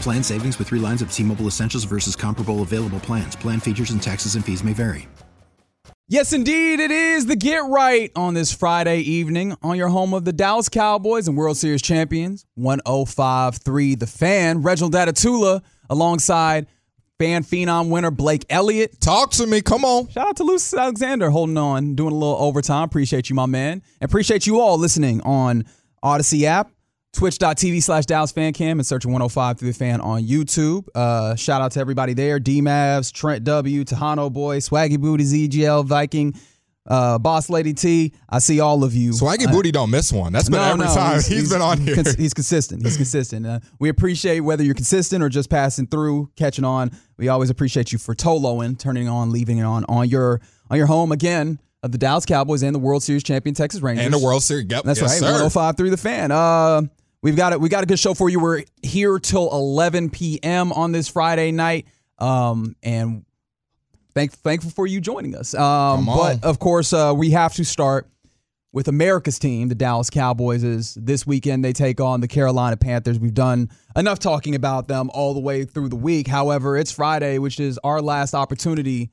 Plan savings with three lines of T Mobile Essentials versus comparable available plans. Plan features and taxes and fees may vary. Yes, indeed, it is the Get Right on this Friday evening on your home of the Dallas Cowboys and World Series champions, 1053 The Fan. Reginald Atatula alongside fan phenom winner Blake Elliott. Talk to me. Come on. Shout out to Lucis Alexander holding on, doing a little overtime. Appreciate you, my man. And appreciate you all listening on Audacy app twitch.tv slash Dallas Fan Cam and search 105 through the fan on YouTube. Uh, shout out to everybody there. D Mavs, Trent W, Tejano Boy, Swaggy Booty, ZGL, Viking, uh, Boss Lady T. I see all of you. Swaggy uh, Booty don't miss one. That's been no, every no, time he's, he's been on here. cons- he's consistent. He's consistent. Uh, we appreciate whether you're consistent or just passing through, catching on. We always appreciate you for toloing, turning on, leaving it on on your on your home again of the Dallas Cowboys and the World Series champion Texas Rangers and the World Series. Yep. That's yes, right. Sir. 105 through the fan. Uh, we've got it. We got a good show for you. We're here till 11 p.m. on this Friday night. Um, and thank thankful for you joining us. Um, but of course, uh, we have to start with America's team, the Dallas Cowboys. Is this weekend they take on the Carolina Panthers. We've done enough talking about them all the way through the week. However, it's Friday, which is our last opportunity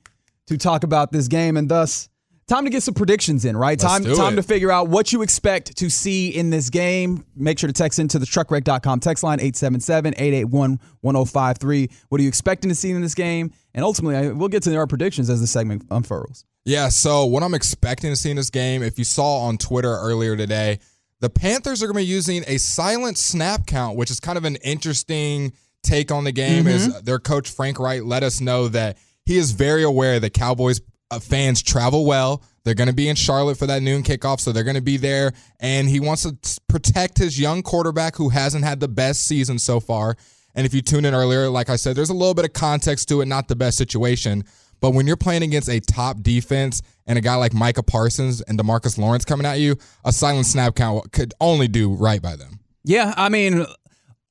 to talk about this game, and thus. Time to get some predictions in, right? Let's time time it. to figure out what you expect to see in this game. Make sure to text into the truckwreck.com text line 877-881-1053. What are you expecting to see in this game? And ultimately, I- we'll get to our predictions as the segment unfurls. Yeah, so what I'm expecting to see in this game, if you saw on Twitter earlier today, the Panthers are going to be using a silent snap count, which is kind of an interesting take on the game. Mm-hmm. Is their coach Frank Reich let us know that he is very aware that Cowboys uh, fans travel well. They're going to be in Charlotte for that noon kickoff, so they're going to be there. And he wants to protect his young quarterback who hasn't had the best season so far. And if you tune in earlier, like I said, there's a little bit of context to it, not the best situation. But when you're playing against a top defense and a guy like Micah Parsons and DeMarcus Lawrence coming at you, a silent snap count could only do right by them. Yeah, I mean,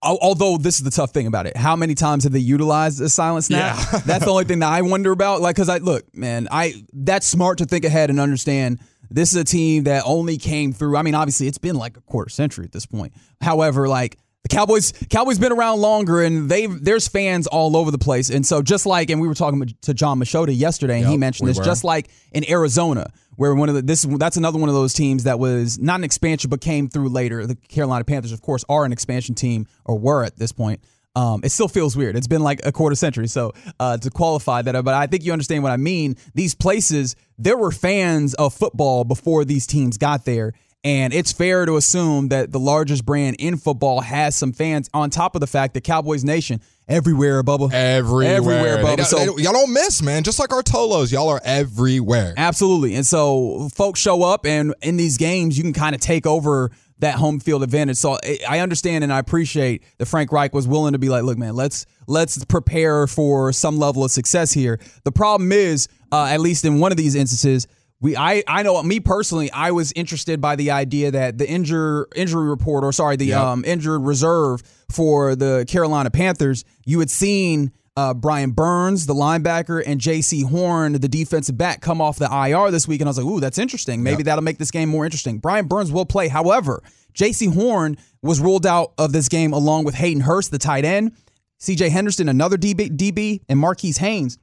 although this is the tough thing about it, how many times have they utilized a silent snap? Yeah. that's the only thing that I wonder about. Like, because I look, man, I that's smart to think ahead and understand. This is a team that only came through. I mean, obviously, it's been like a quarter century at this point. However, like the Cowboys, Cowboys been around longer, and they there's fans all over the place. And so, just like, and we were talking to Jon Machota yesterday, and he mentioned we this, were. just like in Arizona, where one of the this that's another one of those teams that was not an expansion but came through later. The Carolina Panthers, of course, are an expansion team or were at this point. Um, it still feels weird. It's been like a quarter century, so uh, to qualify that, but I think you understand what I mean. These places, there were fans of football before these teams got there, and it's fair to assume that the largest brand in football has some fans. On top of the fact that Cowboys Nation everywhere, Bubba, Everywhere. everywhere, Bubba. don't- So don't- y'all don't miss, man. Just like our Tolos, y'all are everywhere. Absolutely. And so folks show up, and in these games, you can kind of take over that home field advantage. So I- I understand and I appreciate that Frank Reich was willing to be like, look, man, let's let's prepare for some level of success here. The problem is, uh, at least in one of these instances, we I I know me personally, I was interested by the idea that the injure injury report, or sorry, the Yep. um, injured reserve for the Carolina Panthers, you had seen uh, Brian Burns, the linebacker, and Jaycee Horn, the defensive back, come off the IR this week, and I was like, "Ooh, that's interesting. Maybe that'll make this game more interesting." Brian Burns will play. However, Jaycee Horn was ruled out of this game along with Hayden Hurst, the tight end, C.J. Henderson, another DB, DB and Marquis Haynes.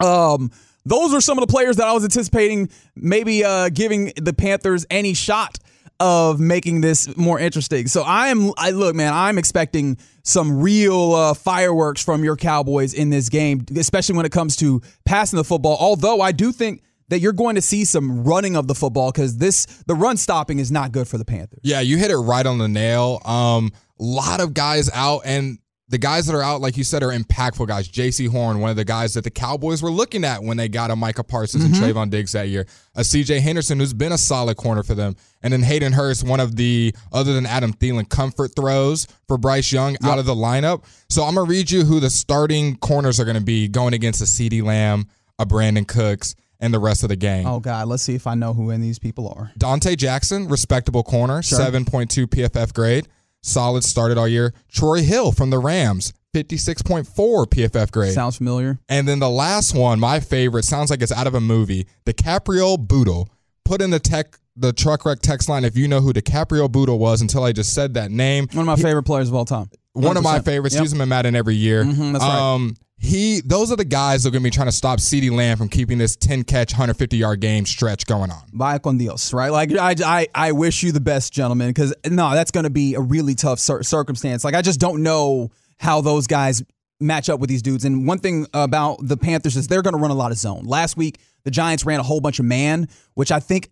Um, those are some of the players that I was anticipating maybe uh, giving the Panthers any shot of making this more interesting. So I am, I look, man, I'm expecting some real uh, fireworks from your Cowboys in this game, especially when it comes to passing the football. Although I do think that you're going to see some running of the football because this the run stopping is not good for the Panthers. Yeah, you hit it right on the nail. Um, a lot of guys out, and the guys that are out, like you said, are impactful guys. Jaycee Horn, one of the guys that the Cowboys were looking at when they got a Micah Parsons mm-hmm. and Trevon Diggs that year. A CJ Henderson, who's been a solid corner for them. And then Hayden Hurst, one of the, other than Adam Thielen, comfort throws for Bryce Young yep. out of the lineup. So I'm going to read you who the starting corners are going to be going against a CeeDee Lamb, a Brandin Cooks, and the rest of the gang. Oh God, let's see if I know who any of these people are. Dante Jackson, respectable corner, sure. 7.2 PFF grade. Solid started all year. Troy Hill from the Rams, 56.4 PFF grade. Sounds familiar. And then the last one, my favorite, sounds like it's out of a movie. DiCaprio Bootle. Put in the tech the truck wreck text line if you know who DiCaprio Bootle was until I just said that name. One of my he, favorite players of all time. 100%. One of my favorites. Yep. Use him in Madden every year. Mm-hmm, that's um, right he those are the guys that are going to be trying to stop CeeDee Lamb from keeping this 10 catch 150 yard game stretch going on. Vaya con Dios, right? Like I I, I wish you the best, gentlemen, because no, that's going to be a really tough cir- circumstance. Like I just don't know how those guys match up with these dudes. And one thing about the Panthers is they're going to run a lot of zone. Last week the Giants ran a whole bunch of man, which I think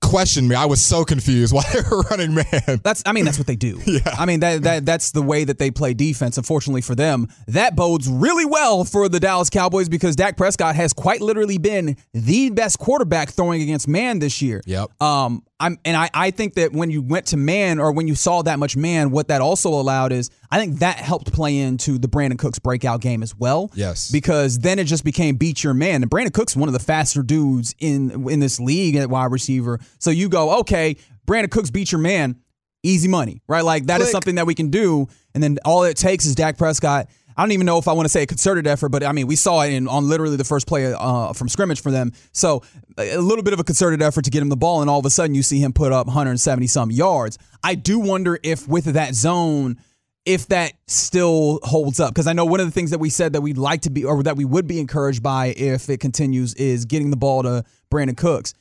questioned me. I was so confused why they were running man. That's I mean that's what they do. yeah. I mean that, that that's the way that they play defense. Unfortunately for them, that bodes really well for the Dallas Cowboys because Dak Prescott has quite literally been the best quarterback throwing against man this year. Yep. Um I'm and I, I think that when you went to man or when you saw that much man, what that also allowed is I think that helped play into the Brandin Cooks breakout game as well. Yes. Because then it just became beat your man. And Brandin Cooks one of the faster dudes in in this league at wide receiver. So you go, okay, Brandin Cooks beat your man, easy money, right? Like that Click. is something that we can do. And then all it takes is Dak Prescott I don't even know if I want to say a concerted effort, but I mean, we saw it in on literally the first play uh, from scrimmage for them. So a little bit of a concerted effort to get him the ball, and all of a sudden you see him put up 170 some yards. I do wonder if with that zone, if that still holds up, because I know one of the things that we said that we'd like to be or that we would be encouraged by if it continues is getting the ball to Brandin Cooks.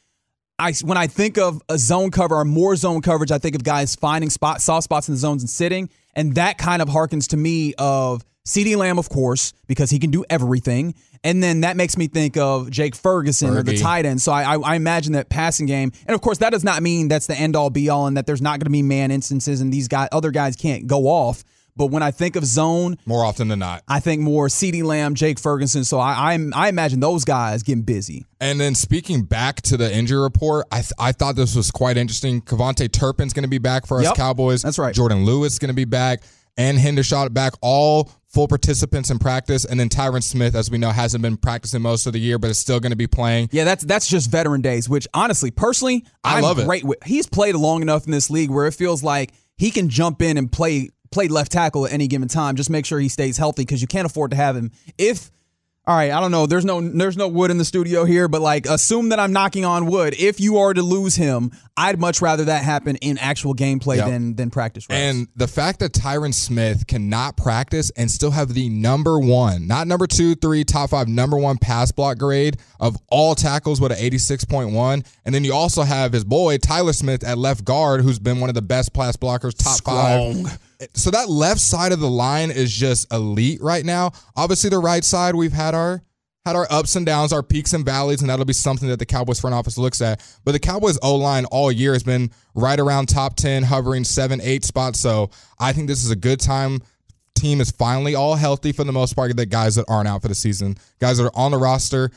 I, when I think of a zone cover or more zone coverage, I think of guys finding spot soft spots in the zones and sitting, and that kind of harkens to me of CeeDee Lamb, of course, because he can do everything. And then that makes me think of Jake Ferguson Fergie. or the tight end. So I, I, imagine that passing game, and of course that does not mean that's the end all be all, and that there's not going to be man instances, and these guys, other guys can't go off. But when I think of zone, more often than not, I think more CeeDee Lamb, Jake Ferguson. So I, I, I imagine those guys getting busy. And then speaking back to the injury report, I th- I thought this was quite interesting. KaVontae Turpin's going to be back for us yep, Cowboys. That's right. Jourdan Lewis is going to be back, and Hendershot back. All full participants in practice, and then Tyron Smith, as we know, hasn't been practicing most of the year, but is still going to be playing. Yeah, that's that's just veteran days. Which honestly, personally, I I'm love it. Great with. He's played long enough in this league where it feels like he can jump in and play play left tackle at any given time. Just make sure he stays healthy because you can't afford to have him if all right, I don't know. There's no there's no wood in the studio here, but like assume that I'm knocking on wood. If you are to lose him, I'd much rather that happen in actual gameplay yep. than than practice reps. And the fact that Tyron Smith cannot practice and still have the number one, not number two, three, top five, number one pass block grade of all tackles with an 86.1, and then you also have his boy Tyler Smith at left guard, who's been one of the best pass blockers, top Strong. five so that left side of the line is just elite right now. Obviously, the right side we've had our had our ups and downs, our peaks and valleys, and that'll be something that the Cowboys front office looks at. But the Cowboys O line all year has been right around top ten, hovering seven, eight spots. So I think this is a good time. Team is finally all healthy for the most part. The guys that aren't out for the season, guys that are on the roster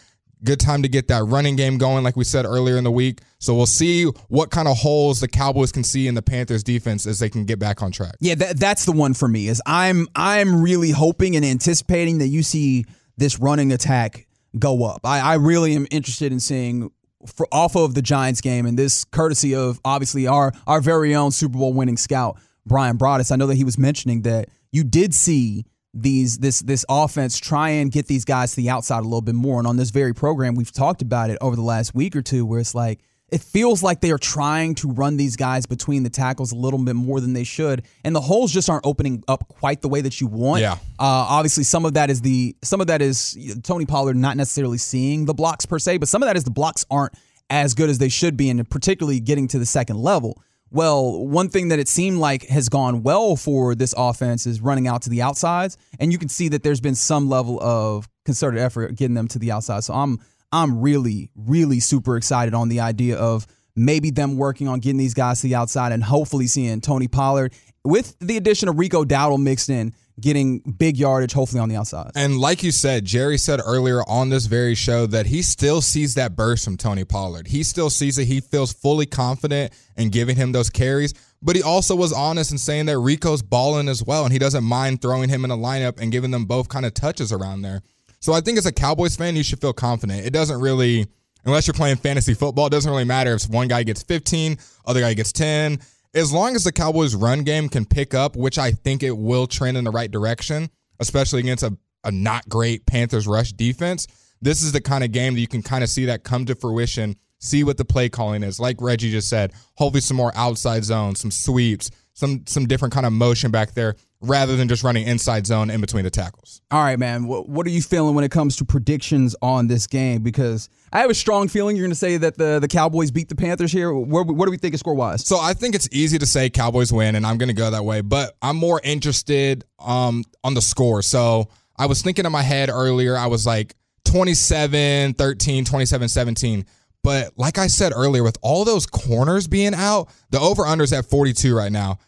Good time to get that running game going, like we said earlier in the week. So we'll see what kind of holes the Cowboys can see in the Panthers defense as they can get back on track. Yeah, that, that's the one for me. Is I'm I'm really hoping and anticipating that you see this running attack go up. I, I really am interested in seeing for, off of the Giants game and this courtesy of obviously our our very own Super Bowl winning scout Bryan Broaddus. I know that he was mentioning that you did see these this this offense try and get these guys to the outside a little bit more. And on this very program, we've talked about it over the last week or two, where it's like it feels like they are trying to run these guys between the tackles a little bit more than they should, and the holes just aren't opening up quite the way that you want. Yeah. Uh, obviously, some of that is the some of that is Tony Pollard not necessarily seeing the blocks per se, but some of that is the blocks aren't as good as they should be, and particularly getting to the second level Well, one thing that it seemed like has gone well for this offense is running out to the outsides, and you can see that there's been some level of concerted effort getting them to the outside. So I'm I'm really really super excited on the idea of maybe them working on getting these guys to the outside and hopefully seeing Tony Pollard with the addition of Rico Dowdle mixed in getting big yardage, hopefully on the outside. And like you said, Jerry said earlier on this very show that he still sees that burst from Tony Pollard. He still sees it. He feels fully confident in giving him those carries. But he also was honest in saying that Rico's balling as well, and he doesn't mind throwing him in a lineup and giving them both kind of touches around there. So I think as a Cowboys fan, you should feel confident. It doesn't really, unless you're playing fantasy football, it doesn't really matter if one guy gets 15, other guy gets 10 as long as the Cowboys' run game can pick up, which I think it will trend in the right direction, especially against a, a not great Panthers rush defense, this is the kind of game that you can kind of see that come to fruition, see what the play calling is. Like Reggie just said, hopefully some more outside zones, some sweeps, some some different kind of motion back there rather than just running inside zone in between the tackles. All right, man. What, what are you feeling when it comes to predictions on this game? Because I have a strong feeling you're going to say that the, the Cowboys beat the Panthers here. What, what do we think of score wise? So I think it's easy to say Cowboys win, and I'm going to go that way. But I'm more interested um, on the score. So I was thinking in my head earlier, I was like 27 13, 27 17. But like I said earlier, with all those corners being out, the over unders at 42 right now.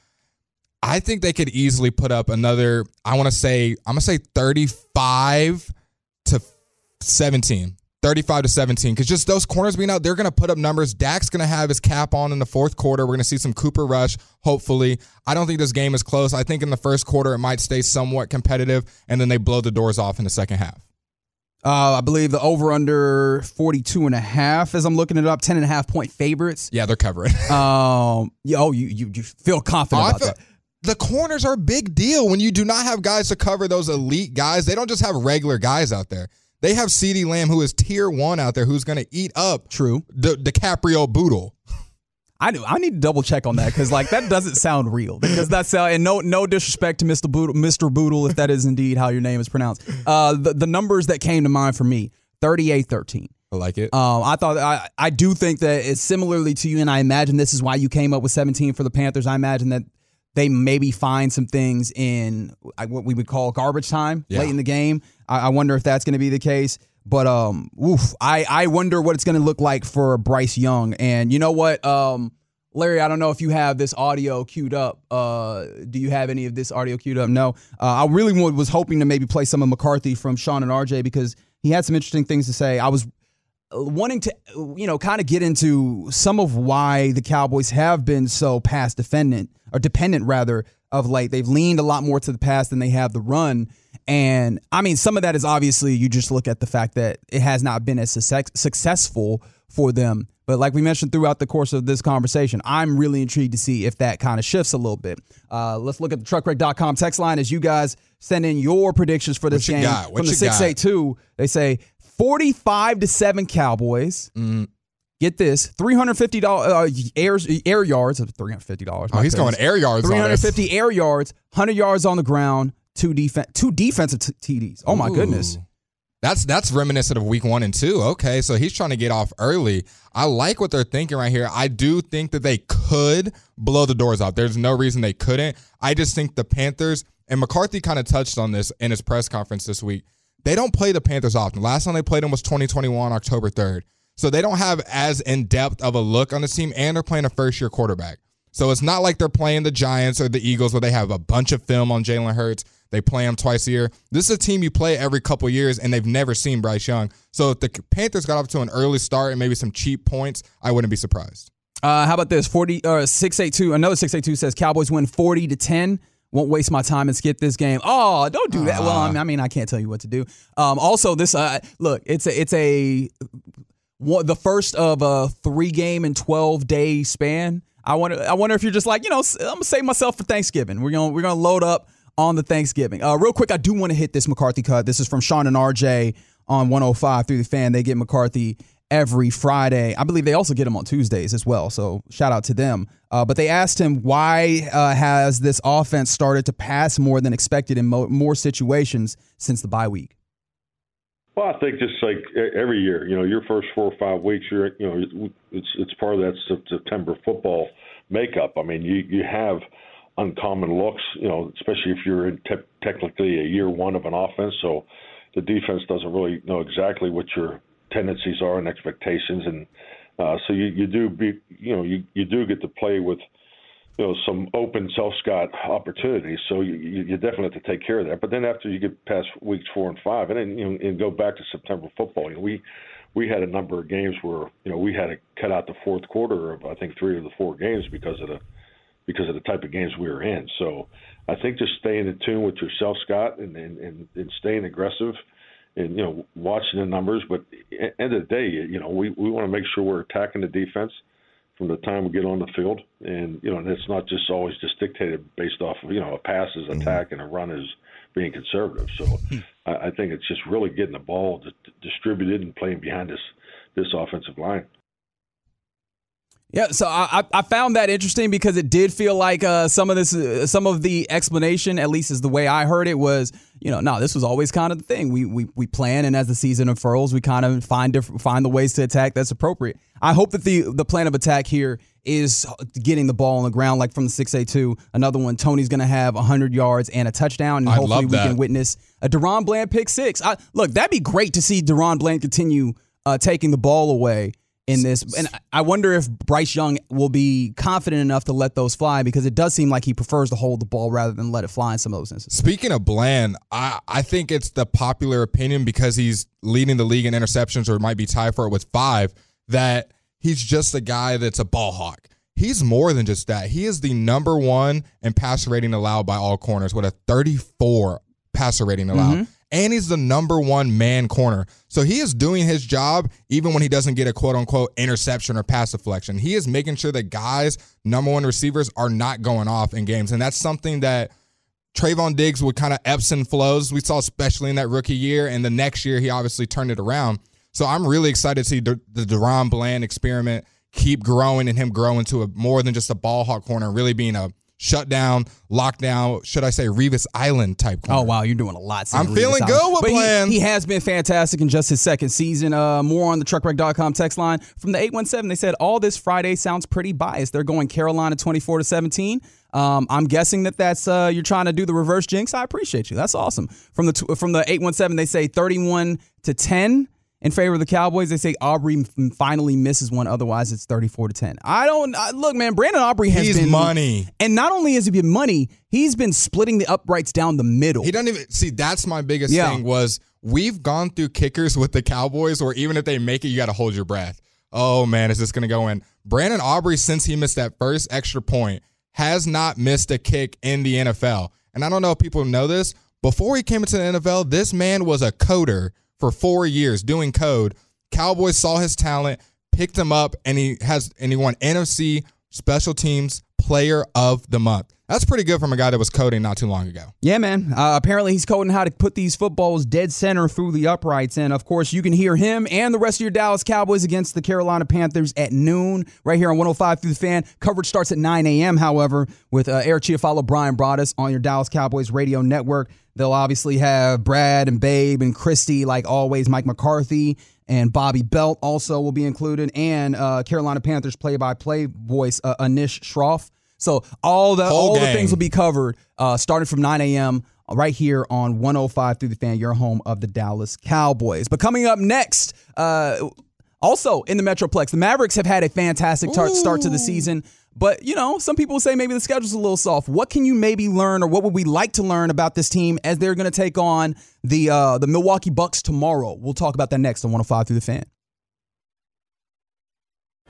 I think they could easily put up another, I want to say, I'm going to say 35 to 17. 35 to 17 because just those corners being out, they're going to put up numbers. Dak's going to have his cap on in the fourth quarter. We're going to see some Cooper Rush, hopefully. I don't think this game is close. I think in the first quarter, it might stay somewhat competitive, and then they blow the doors off in the second half. Uh, I believe the over under 42 and a half as I'm looking it up, 10 and a half point favorites. Yeah, they're covering. um, oh, you, you, you feel confident oh, about feel, that the corners are a big deal when you do not have guys to cover those elite guys. They don't just have regular guys out there. They have CeeDee Lamb, who is tier one out there, who's going to eat up True the DiCaprio Bootle. I do. I need to double check on that because like that doesn't sound real. Because that's uh, and no no disrespect to Mr. Bootle, Mr. Bootle, if that is indeed how your name is pronounced. Uh, the the numbers that came to mind for me 38-13. I like it. Um, I thought I I do think that it's similarly to you, and I imagine this is why you came up with 17 for the Panthers. I imagine that they maybe find some things in what we would call garbage time yeah. late in the game. I, I wonder if that's going to be the case. But um, oof, I I wonder what it's going to look like for Bryce Young. And you know what, um, Larry, I don't know if you have this audio queued up. Uh, do you have any of this audio queued up? No. Uh, I really was hoping to maybe play some of McCarthy from Shan and RJ because he had some interesting things to say. I was wanting to, you know, kind of get into some of why the Cowboys have been so pass dependent or dependent rather of late. They've leaned a lot more to the pass than they have the run. And I mean, some of that is obviously you just look at the fact that it has not been as success- successful for them. But like we mentioned throughout the course of this conversation, I'm really intrigued to see if that kind of shifts a little bit. Uh, let's look at the truckwreck.com text line as you guys send in your predictions for this game. From the 682, they say 45 to 7 Cowboys. Mm. Get this, three hundred fifty dollars uh, air air yards of three hundred fifty dollars. Oh, he's going air yards. Three hundred fifty air yards, hundred yards on the ground, two defense, two defensive t- TDs. Oh my Ooh. goodness, that's that's reminiscent of week one and two. Okay, so he's trying to get off early. I like what they're thinking right here. I do think that they could blow the doors off. There's no reason they couldn't. I just think the Panthers and McCarthy kind of touched on this in his press conference this week they don't play the Panthers often. Last time they played them was 2021, October 3rd. So they don't have as in depth of a look on the team, and they're playing a first year quarterback. So it's not like they're playing the Giants or the Eagles where they have a bunch of film on Jalen Hurts. They play him twice a year. This is a team you play every couple years, and they've never seen Bryce Young. So if the Panthers got off to an early start and maybe some cheap points, I wouldn't be surprised. Uh, how about this? 40 or uh, 682. Another 682 says Cowboys win 40 to 10 won't waste my time and skip this game. Oh, don't do that. Uh, well, I mean, I can't tell you what to do. Um, also, this uh, look, it's a it's a what, the first of a three game and twelve day span. I wonder I wonder if you're just like you know I'm gonna save myself for Thanksgiving. We're gonna we're gonna load up on the Thanksgiving. Uh, real quick, I do want to hit this McCarthy cut. This is from Shan and RJ on 105 through the fan. They get McCarthy every Friday. I believe they also get him on Tuesdays as well. So shout out to them. Uh, but they asked him why uh, has this offense started to pass more than expected in mo- more situations since the bye week. Well, I think just like every year, you know, your first four or five weeks, you're, you know, it's it's part of that September football makeup. I mean, you you have uncommon looks, you know, especially if you're in te- technically a year one of an offense. So the defense doesn't really know exactly what your tendencies are and expectations, and uh, so you you do be you know you you do get to play with you know some open self scout opportunities. So you, you definitely have to take care of that. But then after you get past weeks four and five, and then you know, and go back to September football, you know, we we had a number of games where you know we had to cut out the fourth quarter of I think three of the four games because of the because of the type of games we were in. So I think just staying in tune with yourself, Scott, and and, and, and staying aggressive and you know watching the numbers. But end of the day, you know we we want to make sure we're attacking the defense from the time we get on the field, and you know and it's not just always just dictated based off of you know a pass is mm-hmm. attack and a run is being conservative. So hmm. I, I think it's just really getting the ball distributed and playing behind this this offensive line. Yeah, so I, I found that interesting because it did feel like uh, some of this, uh, some of the explanation, at least is the way I heard it, was you know, no, this was always kind of the thing. We we we plan, and as the season unfurls, we kind of find different, find the ways to attack that's appropriate. I hope that the the plan of attack here is getting the ball on the ground, like from the six A two. Another one, Tony's going to have hundred yards and a touchdown, and I hopefully we can witness a DaRon Bland pick six. I, look, that'd be great to see DaRon Bland continue uh, taking the ball away in this. And I wonder if Bryce Young will be confident enough to let those fly because it does seem like he prefers to hold the ball rather than let it fly in some of those instances. Speaking of Bland, I, I think it's the popular opinion because he's leading the league in interceptions or might be tied for it with five that he's just a guy that's a ball hawk. He's more than just that. He is the number one in passer rating allowed by all corners with a 34 passer rating allowed. Mm-hmm and he's the number one man corner. So he is doing his job even when he doesn't get a quote unquote interception or pass deflection. He is making sure that guys, number one receivers, are not going off in games. And that's something that Trevon Diggs would kind of ebbs and flows. We saw especially in that rookie year. And the next year, he obviously turned it around. So I'm really excited to see the, DaRon Bland experiment keep growing and him grow into a more than just a ball hawk corner, really being a shut down, lockdown, should I say Revis Island type corner. Oh wow, you're doing a lot. I'm feeling good with but He, he, has been fantastic in just his second season. Uh, more on the truckwreck.com text line from the 817. They said all this Friday sounds pretty biased. They're going Carolina 24 to 17. Um, I'm guessing that that's uh, you're trying to do the reverse jinx. I appreciate you. That's awesome. From the from the 817, they say 31 to 10 in favor of the Cowboys. They say Aubrey finally misses one. Otherwise, it's 34 to 10. I don't I, look, man. Brandon Aubrey has he's been money, and not only has he been money, he's been splitting the uprights down the middle. He doesn't even see. That's my biggest yeah. thing was we've gone through kickers with the Cowboys, or even if they make it, you got to hold your breath. Oh man, is this going to go in? Brandon Aubrey, since he missed that first extra point, has not missed a kick in the NFL. And I don't know if people know this. Before he came into the NFL, this man was a coder for four years doing code. Cowboys saw his talent, picked him up, and he has and he won NFC Special Teams Player of the Month. That's pretty good from a guy that was coding not too long ago. Yeah, man. Uh, apparently, he's coding how to put these footballs dead center through the uprights. And of course, you can hear him and the rest of your Dallas Cowboys against the Carolina Panthers at noon, right here on 105 through the fan. Coverage starts at 9 a.m., however, with uh, Eric Chiafalo, Bryan Broaddus on your Dallas Cowboys radio network. They'll obviously have Brad and Babe and Kristi, like always, Mike McCarthy and Bobby Belt also will be included, and uh, Carolina Panthers play-by-play voice uh, Anish Shroff. So all the Whole all gang. the things will be covered uh, starting from 9 a.m. right here on 105 through the fan, your home of the Dallas Cowboys. But coming up next, uh, also in the Metroplex, the Mavericks have had a fantastic tar- start to the season. But, you know, some people say maybe the schedule's a little soft. What can you maybe learn or what would we like to learn about this team as they're going to take on the uh, the Milwaukee Bucks tomorrow? We'll talk about that next on 105 through the fan.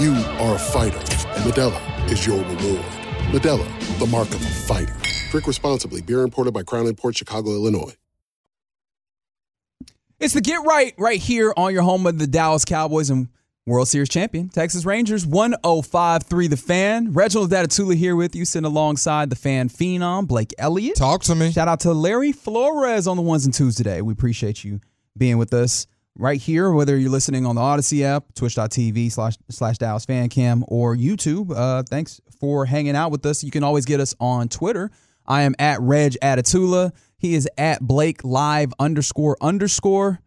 You are a fighter, and Modelo is your reward. Modelo, the mark of a fighter. Drink responsibly. Beer imported by Crown Port Chicago, Illinois. It's the Get Right right here on your home of the Dallas Cowboys and World Series champion, Texas Rangers, 105.3 The Fan. Reginald Datatula here with you, sitting alongside the fan phenom, Blake Elliott. Talk to me. Shout out to Larry Flores on the ones and twos today. We appreciate you being with us right here, whether you're listening on the Audacy app, twitch.tv slash, slash Dallas Fan Cam, or YouTube. Uh, thanks for hanging out with us. You can always get us on Twitter. I am at Reg Atatula. He is at Blake Live underscore underscore.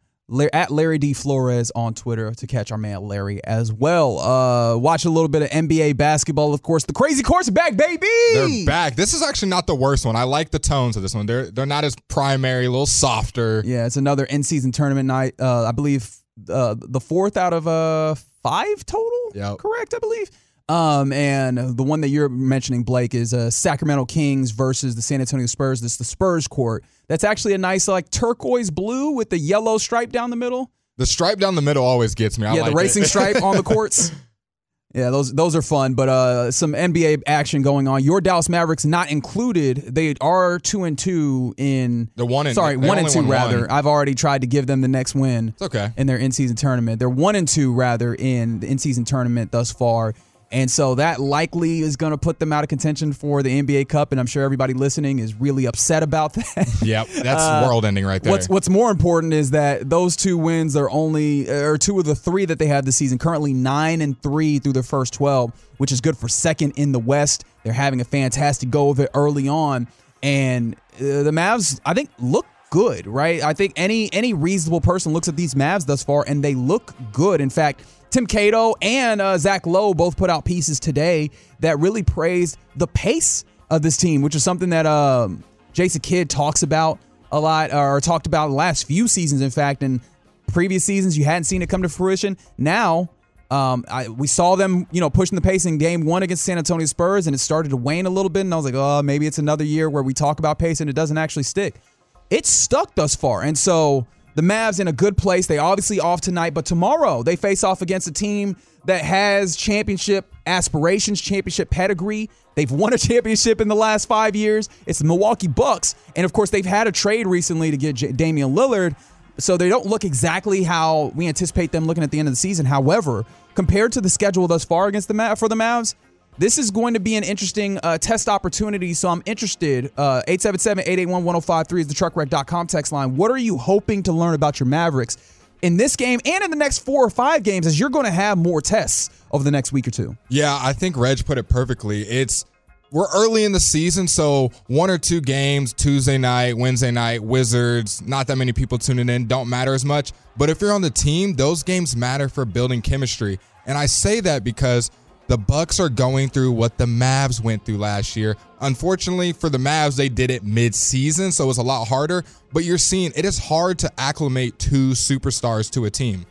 At Larry D. Flores on Twitter to catch our man Larry as well. Uh, watch a little bit of NBA basketball, of course. The crazy course back, baby. They're back. This is actually not the worst one. I like the tones of this one. They're they're not as primary, a little softer. Yeah, it's another in season tournament night. Uh, I believe uh, the fourth out of uh five total. Yeah, correct. I believe. Um, and the one that you're mentioning, Blake, is uh, Sacramento Kings versus the San Antonio Spurs. This is the Spurs court. That's actually a nice like turquoise blue with the yellow stripe down the middle. The stripe down the middle always gets me. I yeah, like the racing it. stripe on the courts. Yeah, those those are fun, but uh, some NBA action going on. Your Dallas Mavericks not included. They are two and two in the one. And, sorry, one and two rather. One. I've already tried to give them the next win. It's okay in their in season tournament. They're one and two rather in the in season tournament thus far. And so that likely is going to put them out of contention for the NBA Cup, and I'm sure everybody listening is really upset about that. Yep, that's uh, world ending right there. What's What's more important is that those two wins are only, or two of the three that they have this season. Currently nine and three through their first twelve, which is good for second in the West. They're having a fantastic go of it early on, and uh, the Mavs, I think, look good, right? I think any any reasonable person looks at these Mavs thus far, and they look good. In fact Tim Cato and uh, Zach Lowe both put out pieces today that really praised the pace of this team, which is something that um, Jason Kidd talks about a lot, or talked about the last few seasons. In fact, in previous seasons, you hadn't seen it come to fruition. Now, um, I, we saw them, you know, pushing the pace in game one against San Antonio Spurs, and it started to wane a little bit. And I was like, oh, maybe it's another year where we talk about pace and it doesn't actually stick. It's stuck thus far, and so the Mavs in a good place. They obviously off tonight, but tomorrow they face off against a team that has championship aspirations, championship pedigree. They've won a championship in the last five years. It's the Milwaukee Bucks, and of course they've had a trade recently to get J- Damian Lillard. So they don't look exactly how we anticipate them looking at the end of the season. However, compared to the schedule thus far against the Mav- for the Mavs, this is going to be an interesting uh, test opportunity. So I'm interested. Uh, 877 881 1053 is the truckwreck.com text line. What are you hoping to learn about your Mavericks in this game and in the next four or five games as you're going to have more tests over the next week or two? Yeah, I think Reg put it perfectly. It's we're early in the season, so one or two games, Tuesday night, Wednesday night, Wizards, not that many people tuning in, don't matter as much. But if you're on the team, those games matter for building chemistry. And I say that because – the Bucks are going through what the Mavs went through last year. Unfortunately for the Mavs, they did it mid-season, so it was a lot harder. But you're seeing it is hard to acclimate two superstars to a team.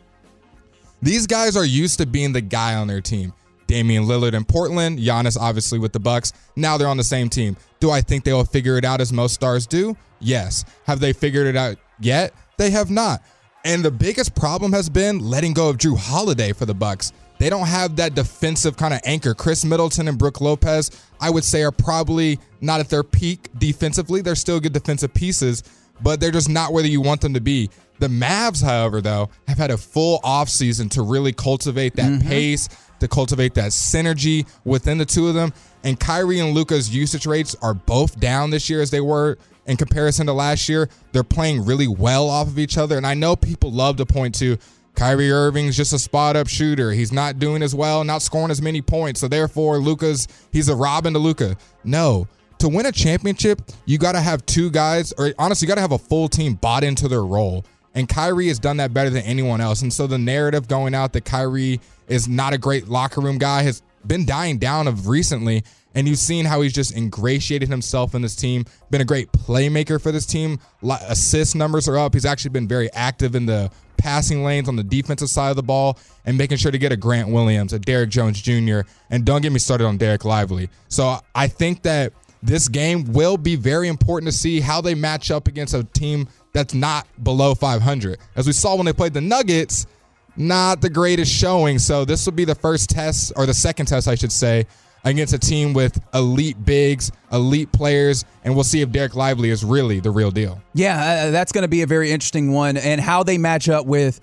These guys are used to being the guy on their team. Damian Lillard in Portland, Giannis obviously with the Bucks. Now they're on the same team. Do I think they will figure it out as most stars do? Yes. Have they figured it out yet? They have not. And the biggest problem has been letting go of Jrue Holiday for the Bucks. They don't have that defensive kind of anchor. Khris Middleton and Brook Lopez, I would say, are probably not at their peak defensively. They're still good defensive pieces, but they're just not where you want them to be. The Mavs, however, though, have had a full offseason to really cultivate that mm-hmm. pace, to cultivate that synergy within the two of them. And Kyrie and Luka's usage rates are both down this year as they were in comparison to last year. They're playing really well off of each other. And I know people love to point to Kyrie Irving's just a spot up shooter. He's not doing as well, not scoring as many points. So therefore, Luka's he's a Robin to Luca. No. To win a championship, you got to have two guys, or honestly, you got to have a full team bought into their role. And Kyrie has done that better than anyone else. And so the narrative going out that Kyrie is not a great locker room guy has been dying down of recently. And you've seen how he's just ingratiated himself in this team, been a great playmaker for this team. Assist numbers are up. He's actually been very active in the passing lanes on the defensive side of the ball and making sure to get a Grant Williams, a Derrick Jones Jr., and don't get me started on Dereck Lively. So I think that this game will be very important to see how they match up against a team that's not below 500. As we saw when they played the Nuggets, not the greatest showing. So this will be the first test, or the second test, I should say, against a team with elite bigs, elite players, and we'll see if Dereck Lively is really the real deal. Yeah, uh, that's going to be a very interesting one, and how they match up with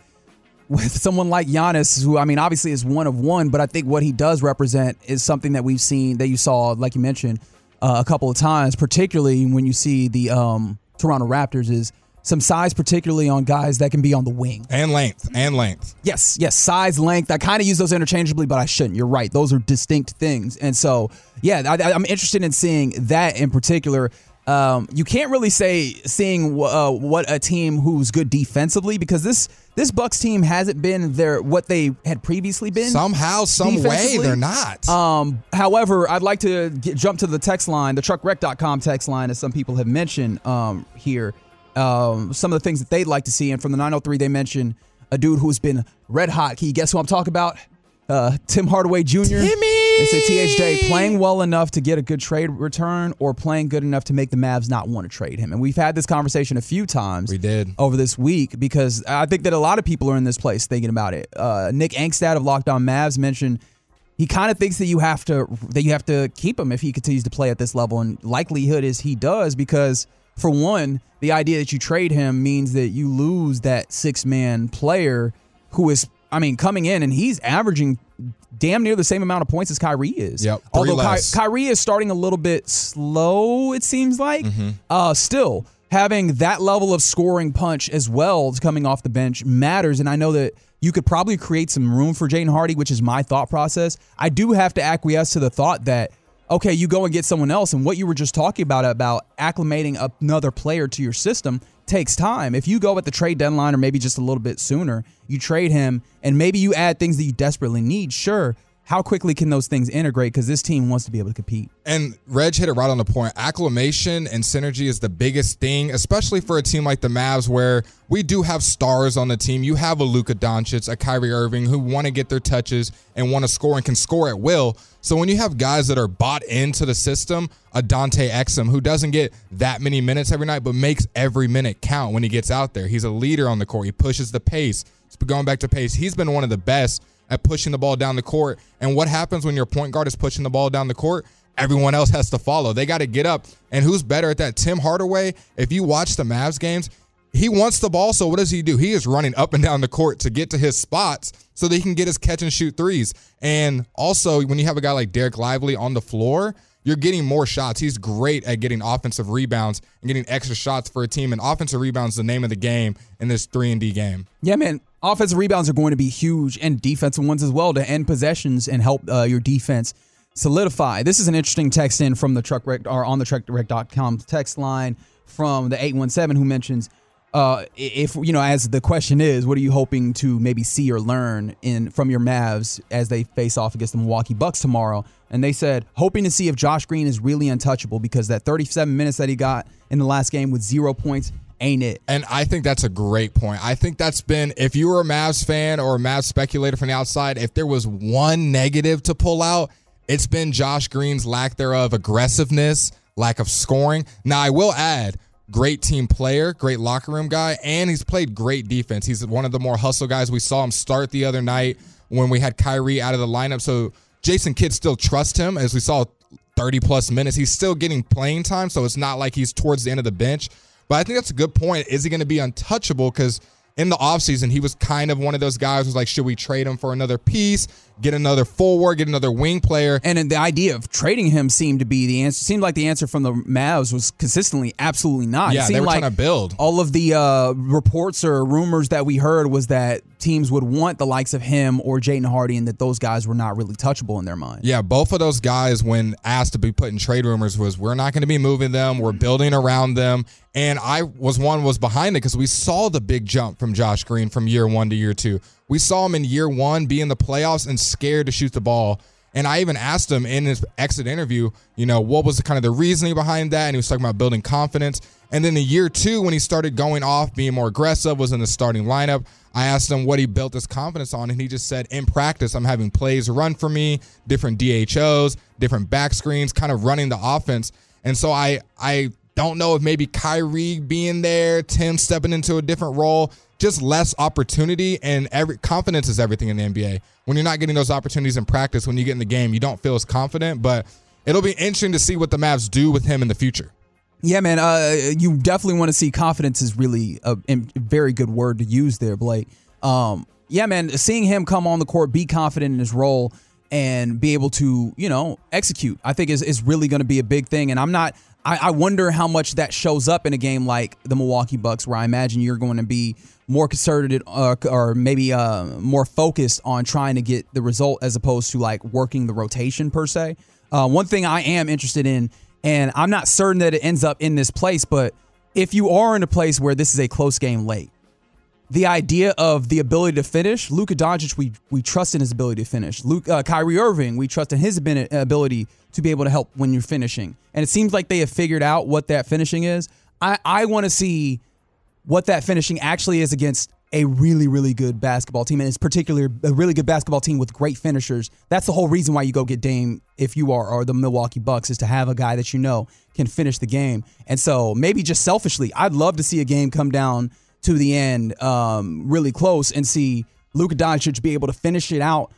with someone like Giannis, who I mean, obviously is one of one, but I think what he does represent is something that we've seen that you saw, like you mentioned, uh, a couple of times, particularly when you see the um, Toronto Raptors is some size, particularly on guys that can be on the wing. And length. And length. Yes, yes. Size, length. I kind of use those interchangeably, but I shouldn't. You're right. Those are distinct things. And so, yeah, I, am interested in seeing that in particular. Um, you can't really say seeing uh, what a team who's good defensively because this this Bucks team hasn't been their what they had previously been. Somehow, some way, they're not. Um, however, I'd like to get, jump to the text line, the truckwreck.com text line, as some people have mentioned um, here um, some of the things that they'd like to see. And from the 903, they mentioned a dude who's been red hot. Can you guess who I'm talking about? Uh, Tim Hardaway Jr. Timmy! They say THJ playing well enough to get a good trade return or playing good enough to make the Mavs not want to trade him. And we've had this conversation a few times. We did. Over this week because I think that a lot of people are in this place thinking about it. Uh, Nick Angstadt of Locked On Mavs mentioned he kind of thinks that you have to that you have to keep him if he continues to play at this level and likelihood is he does because – for one, the idea that you trade him means that you lose that six man player who is, I mean, coming in and he's averaging damn near the same amount of points as Kyrie is. Yep. Although Ky- Kyrie is starting a little bit slow, it seems like. Mm-hmm. Uh, still, having that level of scoring punch as well coming off the bench matters. And I know that you could probably create some room for Jaden Hardy, which is my thought process. I do have to acquiesce to the thought that okay, you go and get someone else. And what you were just talking about, about acclimating another player to your system, takes time. If you go at the trade deadline or maybe just a little bit sooner, you trade him and maybe you add things that you desperately need, sure how quickly can those things integrate? Because this team wants to be able to compete. And Reg hit it right on the point. Acclimation and synergy is the biggest thing, especially for a team like the Mavs, where we do have stars on the team. You have a Luka Doncic, a Kyrie Irving, who want to get their touches and want to score and can score at will. So when you have guys that are bought into the system, a Dante Exum who doesn't get that many minutes every night, but makes every minute count when he gets out there. He's a leader on the court. He pushes the pace. Going back to pace, he's been one of the best at pushing the ball down the court. And what happens when your point guard is pushing the ball down the court? Everyone else has to follow. They got to get up. And who's better at that? Tim Hardaway. If you watch the Mavs games, he wants the ball. So what does he do? He is running up and down the court to get to his spots so that he can get his catch and shoot threes. And also, when you have a guy like Dereck Lively on the floor, you're getting more shots. He's great at getting offensive rebounds and getting extra shots for a team. And offensive rebounds the name of the game in this three and D game. Yeah, man. Offensive rebounds are going to be huge, and defensive ones as well to end possessions and help uh, your defense solidify. This is an interesting text in from the truck or on the truckwreck.com text line from the 817 who mentions uh, if you know, as the question is, what are you hoping to maybe see or learn in from your Mavs as they face off against the Milwaukee Bucks tomorrow? And they said hoping to see if Josh Green is really untouchable because that 37 minutes that he got in the last game with zero points ain't it. And I think that's a great point. I think that's been, if you were a Mavs fan or a Mavs speculator from the outside, if there was one negative to pull out, it's been Josh Green's lack thereof aggressiveness, lack of scoring. Now, I will add, great team player, great locker room guy, and he's played great defense. He's one of the more hustle guys. We saw him start the other night when we had Kyrie out of the lineup. So Jason Kidd still trust him, as we saw 30 plus minutes. He's still getting playing time, so it's not like he's towards the end of the bench. But I think that's a good point. Is he going to be untouchable? Because in the offseason, he was kind of one of those guys who's like, should we trade him for another piece, get another forward, get another wing player? And the idea of trading him seemed to be the answer. Seemed like the answer from the Mavs was consistently absolutely not. Yeah, they were like trying to build. All of the uh, reports or rumors that we heard was that teams would want the likes of him or Jaden Hardy, and that those guys were not really touchable in their mind. Yeah, both of those guys, when asked to be put in trade rumors, was we're not going to be moving them. We're building around them. And I was one was behind it because we saw the big jump from Josh Green from year one to year two. We saw him in year one be in the playoffs and scared to shoot the ball. And I even asked him in his exit interview, you know, what was the kind of the reasoning behind that? And he was talking about building confidence. And then in year two, when he started going off, being more aggressive, was in the starting lineup. I asked him what he built his confidence on, and he just said, in practice, I'm having plays run for me, different DHOs, different back screens, kind of running the offense. And so I I don't know if maybe Kyrie being there, Tim stepping into a different role, just less opportunity and every confidence is everything in the NBA. When you're not getting those opportunities in practice, when you get in the game, you don't feel as confident. But it'll be interesting to see what the Mavs do with him in the future. Yeah, man. Uh, you definitely want to see confidence is really a, a, very good word to use there, Blake. Um, yeah, man. Seeing him come on the court, be confident in his role, and be able to, you know, execute, I think is is really going to be a big thing. And I'm not. I, I wonder how much that shows up in a game like the Milwaukee Bucks, where I imagine you're going to be more concerted uh, or maybe uh, more focused on trying to get the result as opposed to like working the rotation per se. Uh, one thing I am interested in, and I'm not certain that it ends up in this place, but if you are in a place where this is a close game late, the idea of the ability to finish, Luka Doncic, we we trust in his ability to finish. Luke, uh, Kyrie Irving, we trust in his ability to be able to help when you're finishing. And it seems like they have figured out what that finishing is. I, I want to see what that finishing actually is against a really, really good basketball team, and it's particularly a really good basketball team with great finishers. That's the whole reason why you go get Dame if you are or the Milwaukee Bucks is to have a guy that you know can finish the game. And so maybe just selfishly, I'd love to see a game come down to the end um, really close and see Luka Doncic be able to finish it out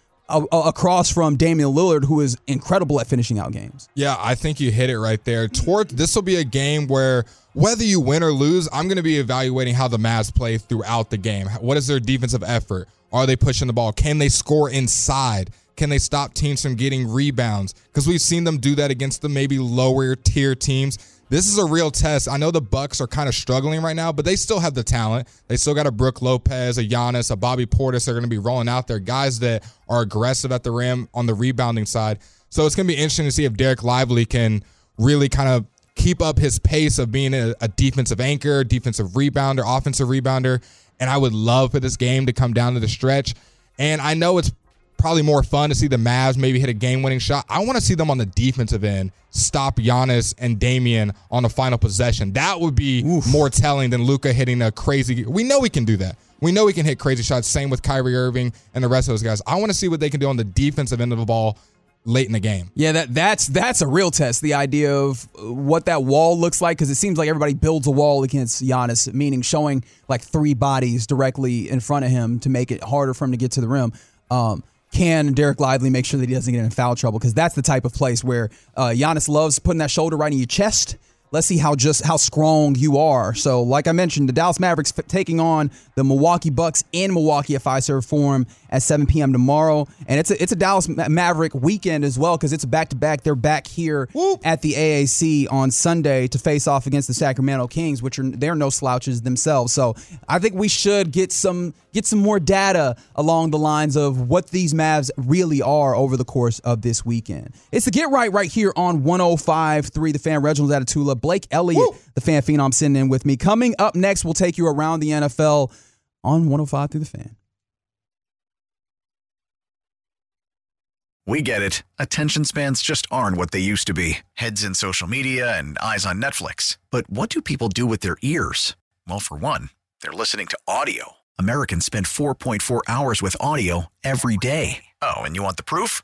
across from Damian Lillard, who is incredible at finishing out games. Yeah, I think you hit it right there. Toward this will be a game where whether you win or lose, I'm going to be evaluating how the Mavs play throughout the game. What is their defensive effort? Are they pushing the ball? Can they score inside? Can they stop teams from getting rebounds? Because we've seen them do that against the maybe lower tier teams. This is a real test. I know the Bucks are kind of struggling right now, but they still have the talent. They still got a Brook Lopez, a Giannis, a Bobby Portis. They're going to be rolling out there, guys that are aggressive at the rim on the rebounding side. So it's going to be interesting to see if Dereck Lively can really kind of keep up his pace of being a, a defensive anchor, defensive rebounder, offensive rebounder. And I would love for this game to come down to the stretch. And I know it's probably more fun to see the Mavs maybe hit a game winning shot. I want to see them on the defensive end stop Giannis and Damian on the final possession. That would be Oof. more telling than Luka hitting a crazy. We know we can do that. We know we can hit crazy shots. Same with Kyrie Irving and the rest of those guys. I want to see what they can do on the defensive end of the ball late in the game. Yeah, that that's that's a real test. The idea of what that wall looks like because it seems like everybody builds a wall against Giannis, meaning showing like three bodies directly in front of him to make it harder for him to get to the rim. Um, can Dereck Lively make sure that he doesn't get in foul trouble? Because that's the type of place where uh, Giannis loves putting that shoulder right in your chest let's see how just how strong you are. So, like I mentioned, the Dallas Mavericks f- taking on the Milwaukee Bucks in Milwaukee at Fiserv Forum at 7 p.m. tomorrow, and it's a it's a Dallas Maverick weekend as well because it's back to back. They're back here Whoop. at the AAC on Sunday to face off against the Sacramento Kings, which are they're no slouches themselves. So, I think we should get some get some more data along the lines of what these Mavs really are over the course of this weekend. It's the Get Right right here on 105.3 The Fan. Reginald Atatula Blake Elliott, Woo! the fan phenom, sitting in with me. Coming up next, we'll take you around the NFL on 105 through the fan. We get it. Attention spans just aren't what they used to be heads in social media and eyes on Netflix. But what do people do with their ears? Well, for one, they're listening to audio. Americans spend 4.4 hours with audio every day. Oh, and you want the proof?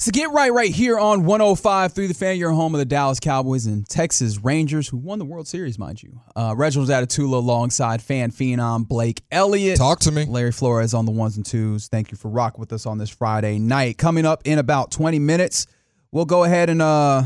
So get right right here on 105 through the fan, your home of the Dallas Cowboys and Texas Rangers, who won the World Series, mind you. Uh, Reginald Atatula alongside fan phenom Blake Elliott. Talk to me. Larry Flores on the ones and twos. Thank you for rocking with us on this Friday night. Coming up in about 20 minutes, we'll go ahead and uh,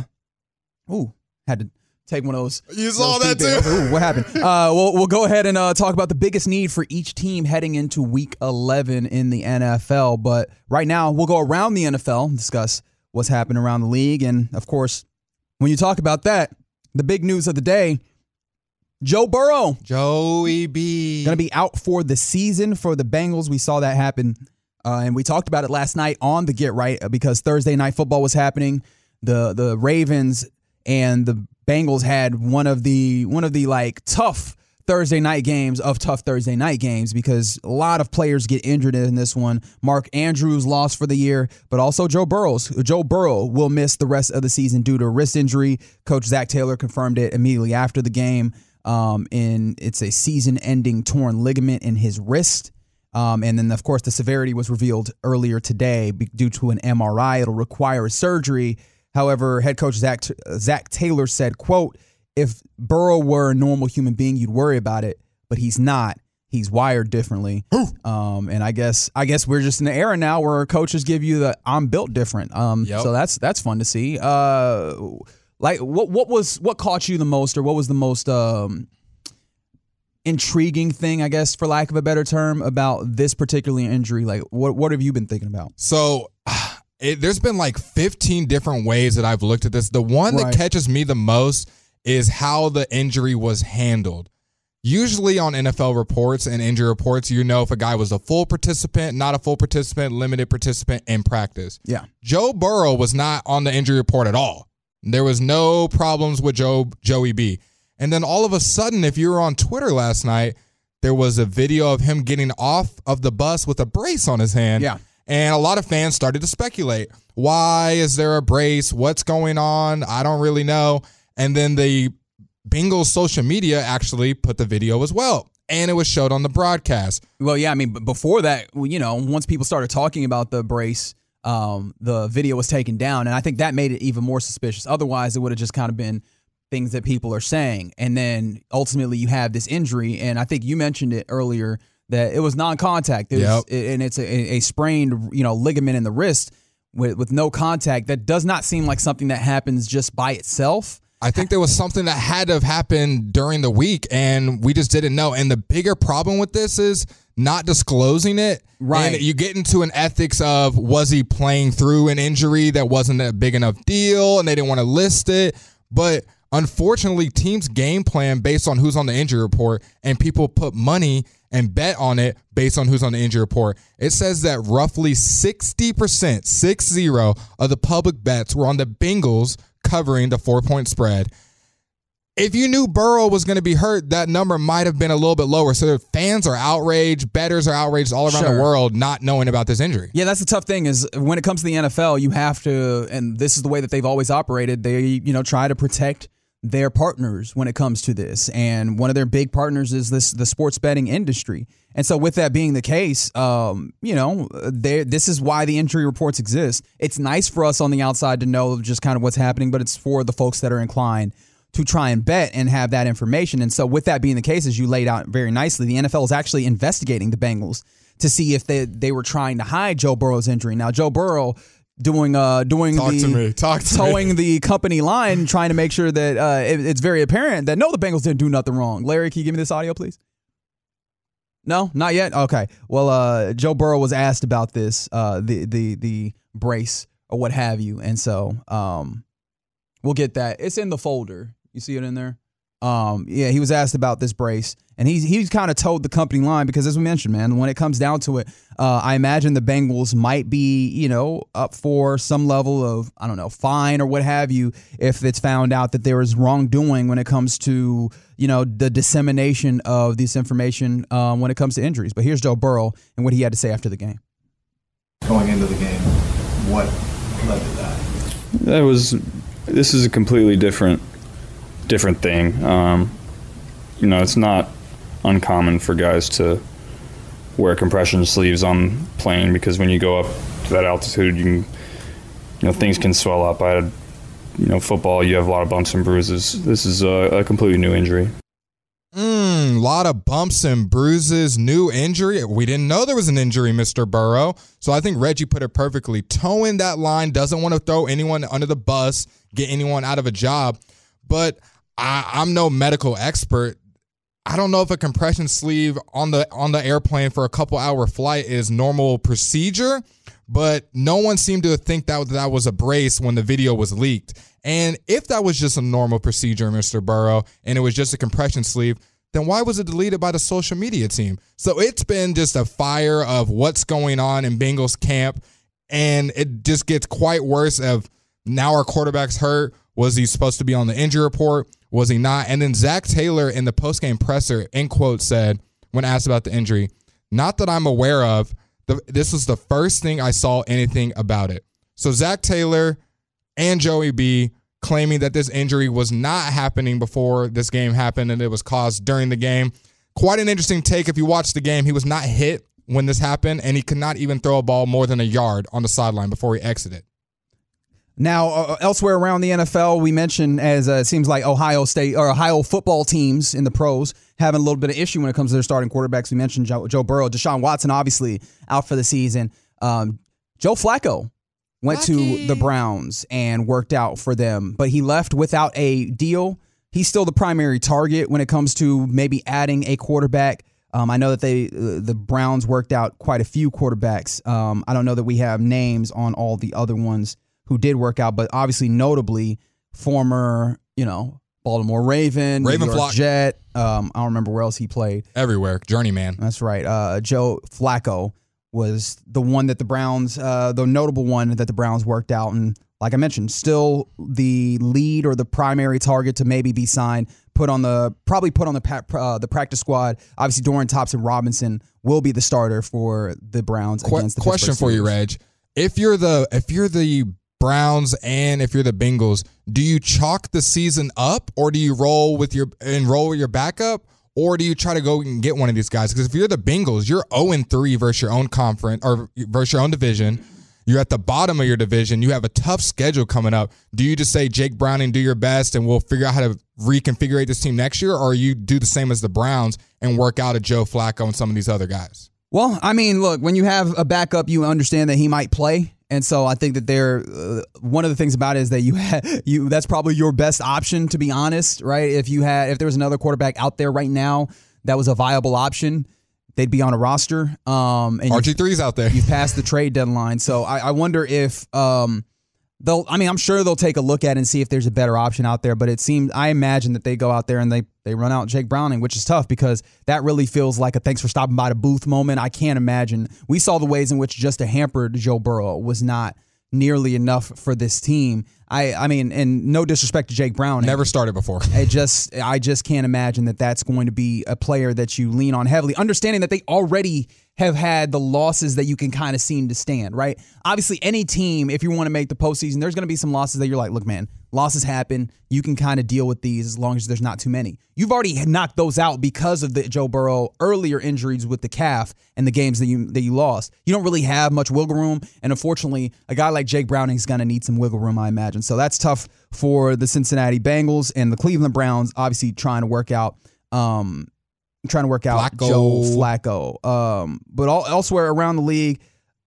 ooh, had to take one of those. You saw those that too. What happened? Uh, we'll we'll go ahead and uh, talk about the biggest need for each team heading into Week 11 in the NFL. But right now, we'll go around the NFL and discuss what's happening around the league, and of course, when you talk about that, the big news of the day. Joe Burrow, Joey B, going to be out for the season for the Bengals. We saw that happen, uh, and we talked about it last night on the Get Right uh, because Thursday night football was happening. The the Ravens and the Bengals had one of the one of the like tough Thursday night games of tough Thursday night games because a lot of players get injured in this one. Mark Andrews lost for the year, but also Joe Burrows. Joe Burrow will miss the rest of the season due to wrist injury. Coach Zac Taylor confirmed it immediately after the game. Um, and it's a season-ending torn ligament in his wrist. Um, and then, of course, the severity was revealed earlier today due to an MRI. It'll require surgery. However, head coach Zach, Zac Taylor said, quote, if Burrow were a normal human being, you'd worry about it, but he's not. He's wired differently. Um, and I guess I guess we're just in the era now where coaches give you the I'm built different. Um, Yep. so that's that's fun to see. Uh, like what what was what caught you the most, or what was the most um, intriguing thing, I guess, for lack of a better term, about this particular injury? Like, what what have you been thinking about? So it, there's been like 15 different ways that I've looked at this. The one Right. that catches me the most is how the injury was handled. Usually on NFL reports and injury reports, you know if a guy was a full participant, not a full participant, limited participant in practice. Yeah. Joe Burrow was not on the injury report at all. There was no problems with Joe Joey B. And then all of a sudden, if you were on Twitter last night, there was a video of him getting off of the bus with a brace on his hand. Yeah. And a lot of fans started to speculate. Why is there a brace? What's going on? I don't really know. And then the Bengals social media actually put the video as well. And it was showed on the broadcast. Well, yeah, I mean, before that, you know, once people started talking about the brace, um, the video was taken down, and I think that made it even more suspicious. Otherwise, it would have just kind of been things that people are saying, and then ultimately you have this injury, and I think you mentioned it earlier that it was non-contact, it was, and it's a, a sprained, you know, ligament in the wrist with with no contact. That does not seem like something that happens just by itself. I think there was something that had to have happened during the week, and we just didn't know. And the bigger problem with this is not disclosing it. Right. And you get into an ethics of was he playing through an injury that wasn't a big enough deal, and they didn't want to list it. But unfortunately, teams game plan based on who's on the injury report, and people put money and bet on it based on who's on the injury report. It says that roughly 60%, 60 of the public bets were on the Bengals covering the four point spread. If you knew Burrow was going to be hurt, that number might have been a little bit lower. So fans are outraged, bettors are outraged all around Sure. the world not knowing about this injury. Yeah, that's the tough thing is when it comes to the NFL, you have to, and this is the way that they've always operated. They, you know, try to protect their partners when it comes to this, and one of their big partners is this the sports betting industry. And so, with that being the case, um, you know, this is why the injury reports exist. It's nice for us on the outside to know just kind of what's happening, but it's for the folks that are inclined to try and bet and have that information. And so, with that being the case, as you laid out very nicely, the NFL is actually investigating the Bengals to see if they they were trying to hide Joe Burrow's injury. Now, Joe Burrow doing uh doing Talk the to me. Talk to me. towing the company line, trying to make sure that uh, it- it's very apparent that no, the Bengals didn't do nothing wrong. Larry, can you give me this audio, please? No, not yet. Okay. Well, uh, Joe Burrow was asked about this, uh, the the the brace or what have you, and so um, we'll get that. It's in the folder. You see it in there. Um, yeah, he was asked about this brace, and he's he's kind of told the company line because, as we mentioned, man, when it comes down to it, uh, I imagine the Bengals might be, you know, up for some level of I don't know fine or what have you if it's found out that there is wrongdoing when it comes to you know the dissemination of this information um, when it comes to injuries. But here's Joe Burrow and what he had to say after the game. going into the game, what led to that? That was. This is a completely different, different thing. Um, you know, it's not uncommon for guys to wear compression sleeves on plane because when you go up to that altitude, you can you know things can swell up. I had you know football. You have a lot of bumps and bruises. This is a, a completely new injury. Mm, lot of bumps and bruises, new injury. We didn't know there was an injury, Mr. Burrow. So I think Reggie put it perfectly. Towing that line doesn't want to throw anyone under the bus, get anyone out of a job. But I, I'm no medical expert. I don't know if a compression sleeve on the on the airplane for a couple hour flight is normal procedure, but no one seemed to think that that was a brace when the video was leaked. And if that was just a normal procedure, Mr. Burrow, and it was just a compression sleeve, then why was it deleted by the social media team? So it's been just a fire of what's going on in Bengals camp, and it just gets quite worse. Of now our quarterback's hurt. Was he supposed to be on the injury report? Was he not? And then Zac Taylor in the postgame presser, in quote, said when asked about the injury, "Not that I'm aware of. The, this was the first thing I saw anything about it." So Zac Taylor and Joey B claiming that this injury was not happening before this game happened and it was caused during the game. Quite an interesting take. If you watch the game, he was not hit when this happened, and he could not even throw a ball more than a yard on the sideline before he exited. Now, uh, elsewhere around the NFL, we mentioned as uh, it seems like Ohio State or Ohio football teams in the pros having a little bit of issue when it comes to their starting quarterbacks. We mentioned Joe, Joe Burrow, Deshaun Watson, obviously out for the season. Um, Joe Flacco went Lucky. to the Browns and worked out for them, but he left without a deal. He's still the primary target when it comes to maybe adding a quarterback. Um, I know that they uh, the Browns worked out quite a few quarterbacks. Um, I don't know that we have names on all the other ones who did work out, but obviously notably former, you know, Baltimore Raven, Raven New York Jet. Um, I don't remember where else he played. Everywhere, journeyman. That's right. Uh, Joe Flacco was the one that the Browns, uh, the notable one that the Browns worked out, and like I mentioned, still the lead or the primary target to maybe be signed, put on the probably put on the uh, the practice squad. Obviously, Dorian Thompson Robinson will be the starter for the Browns Qu- against the question Pittsburgh for you, Reg. If you're the if you're the Browns and if you're the Bengals, do you chalk the season up or do you roll with your enroll with your backup? Or do you try to go and get one of these guys? Because if you're the Bengals, you're 0 3 versus your own conference or versus your own division. You're at the bottom of your division. You have a tough schedule coming up. Do you just say Jake Browning, do your best, and we'll figure out how to reconfigure this team next year, or you do the same as the Browns and work out a Joe Flacco and some of these other guys? Well, I mean, look, when you have a backup, you understand that he might play. And so I think that they're uh, one of the things about it is that you had you that's probably your best option to be honest, right? If you had if there was another quarterback out there right now that was a viable option, they'd be on a roster. Um, and RG 3s out there. You passed the trade deadline, so I, I wonder if um, they'll. I mean, I'm sure they'll take a look at it and see if there's a better option out there. But it seems I imagine that they go out there and they they run out Jake Browning, which is tough because that really feels like a thanks for stopping by the booth moment. I can't imagine. We saw the ways in which just a hampered Joe Burrow was not nearly enough for this team. I I mean, and no disrespect to Jake Brown, never started before. I just I just can't imagine that that's going to be a player that you lean on heavily, understanding that they already have had the losses that you can kind of seem to stand. Right? Obviously, any team, if you want to make the postseason, there's going to be some losses that you're like, look, man, losses happen. You can kind of deal with these as long as there's not too many. You've already knocked those out because of the Joe Burrow earlier injuries with the calf and the games that you that you lost. You don't really have much wiggle room, and unfortunately, a guy like Jake Browning is going to need some wiggle room, I imagine. So that's tough for the Cincinnati Bengals and the Cleveland Browns. Obviously, trying to work out. Um, trying to work out Flacco. Joe Flacco. Um, but all, elsewhere around the league,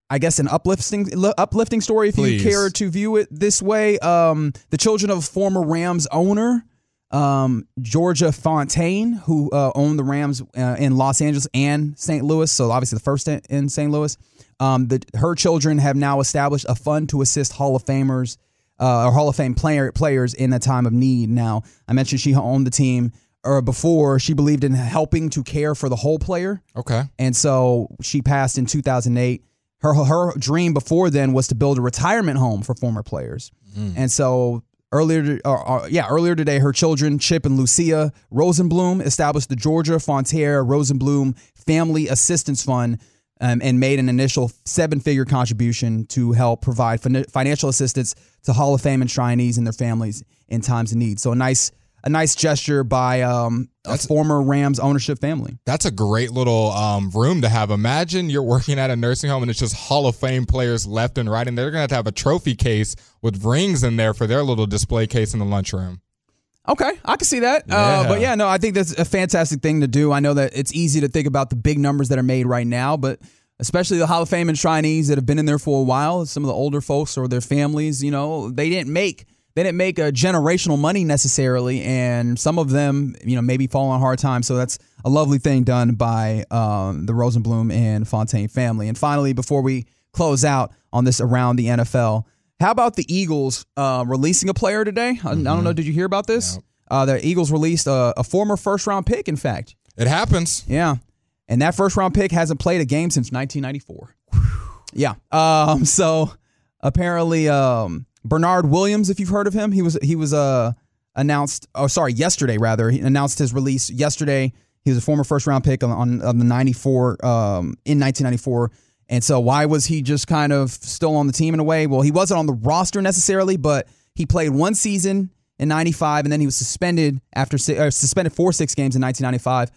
I guess an uplifting uplifting story if Please. you care to view it this way. Um, the children of former Rams owner um, Georgia Fontaine, who uh, owned the Rams uh, in Los Angeles and St. Louis, so obviously the first in, in St. Louis. Um, the, her children have now established a fund to assist Hall of Famers uh, or Hall of Fame player, players in a time of need. Now, I mentioned she owned the team or before she believed in helping to care for the whole player. Okay. And so she passed in 2008. Her her dream before then was to build a retirement home for former players. Mm. And so earlier, uh, uh, yeah, earlier today, her children Chip and Lucia Rosenbloom established the Georgia Frontiere Rosenbloom Family Assistance Fund. Um, and made an initial seven figure contribution to help provide fin- financial assistance to Hall of Fame and enshrinees and their families in times of need. So, a nice a nice gesture by um, a former Rams ownership family. That's a great little um, room to have. Imagine you're working at a nursing home and it's just Hall of Fame players left and right, and they're going to have to have a trophy case with rings in there for their little display case in the lunchroom. Okay, I can see that. Yeah. Uh, but yeah, no, I think that's a fantastic thing to do. I know that it's easy to think about the big numbers that are made right now, but especially the Hall of Fame and enshrinees that have been in there for a while, some of the older folks or their families, you know, they didn't make they didn't make a generational money necessarily, and some of them, you know, maybe fall on hard times. So that's a lovely thing done by um, the Rosenbloom and Fontaine family. And finally, before we close out on this around the NFL, how about the Eagles uh, releasing a player today? I, I don't know. Did you hear about this? Uh, the Eagles released a, a former first round pick. In fact, it happens. Yeah, and that first round pick hasn't played a game since 1994. yeah. Um. So apparently, um, Bernard Williams, if you've heard of him, he was he was uh announced. Oh, sorry, yesterday rather. He announced his release yesterday. He was a former first round pick on, on, on the 94 um, in 1994. And so why was he just kind of still on the team in a way? Well, he wasn't on the roster necessarily, but he played one season in 95 and then he was suspended after uh, suspended for 6 games in 1995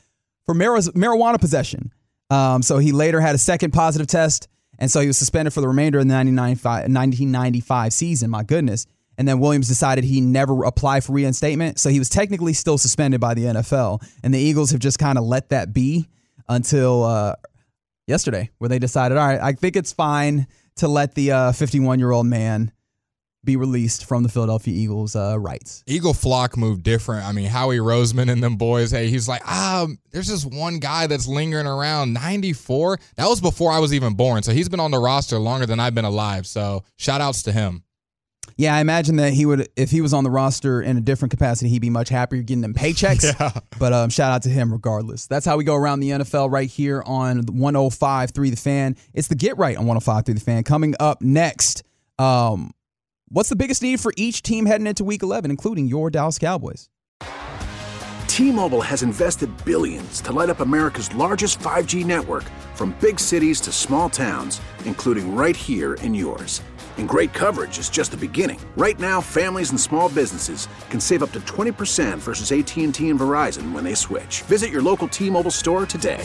for marijuana possession. Um, so he later had a second positive test and so he was suspended for the remainder of the 1995 season. My goodness. And then Williams decided he never applied for reinstatement. So he was technically still suspended by the NFL. And the Eagles have just kind of let that be until uh, yesterday, where they decided, all right, I think it's fine to let the 51 uh, year old man be released from the Philadelphia Eagles uh, rights. Eagle flock moved different. I mean, Howie Roseman and them boys, hey, he's like, ah, there's this one guy that's lingering around 94. That was before I was even born. So he's been on the roster longer than I've been alive. So shout outs to him. Yeah, I imagine that he would, if he was on the roster in a different capacity, he'd be much happier getting them paychecks. yeah. But um, shout out to him regardless. That's how we go around the NFL right here on 105.3 The Fan. It's the Get Right on 105.3 The Fan. Coming up next, um, what's the biggest need for each team heading into Week 11, including your Dallas Cowboys? T-Mobile has invested billions to light up America's largest 5G network from big cities to small towns, including right here in yours. And great coverage is just the beginning. Right now, families and small businesses can save up to 20% versus AT&T and Verizon when they switch. Visit your local T-Mobile store today.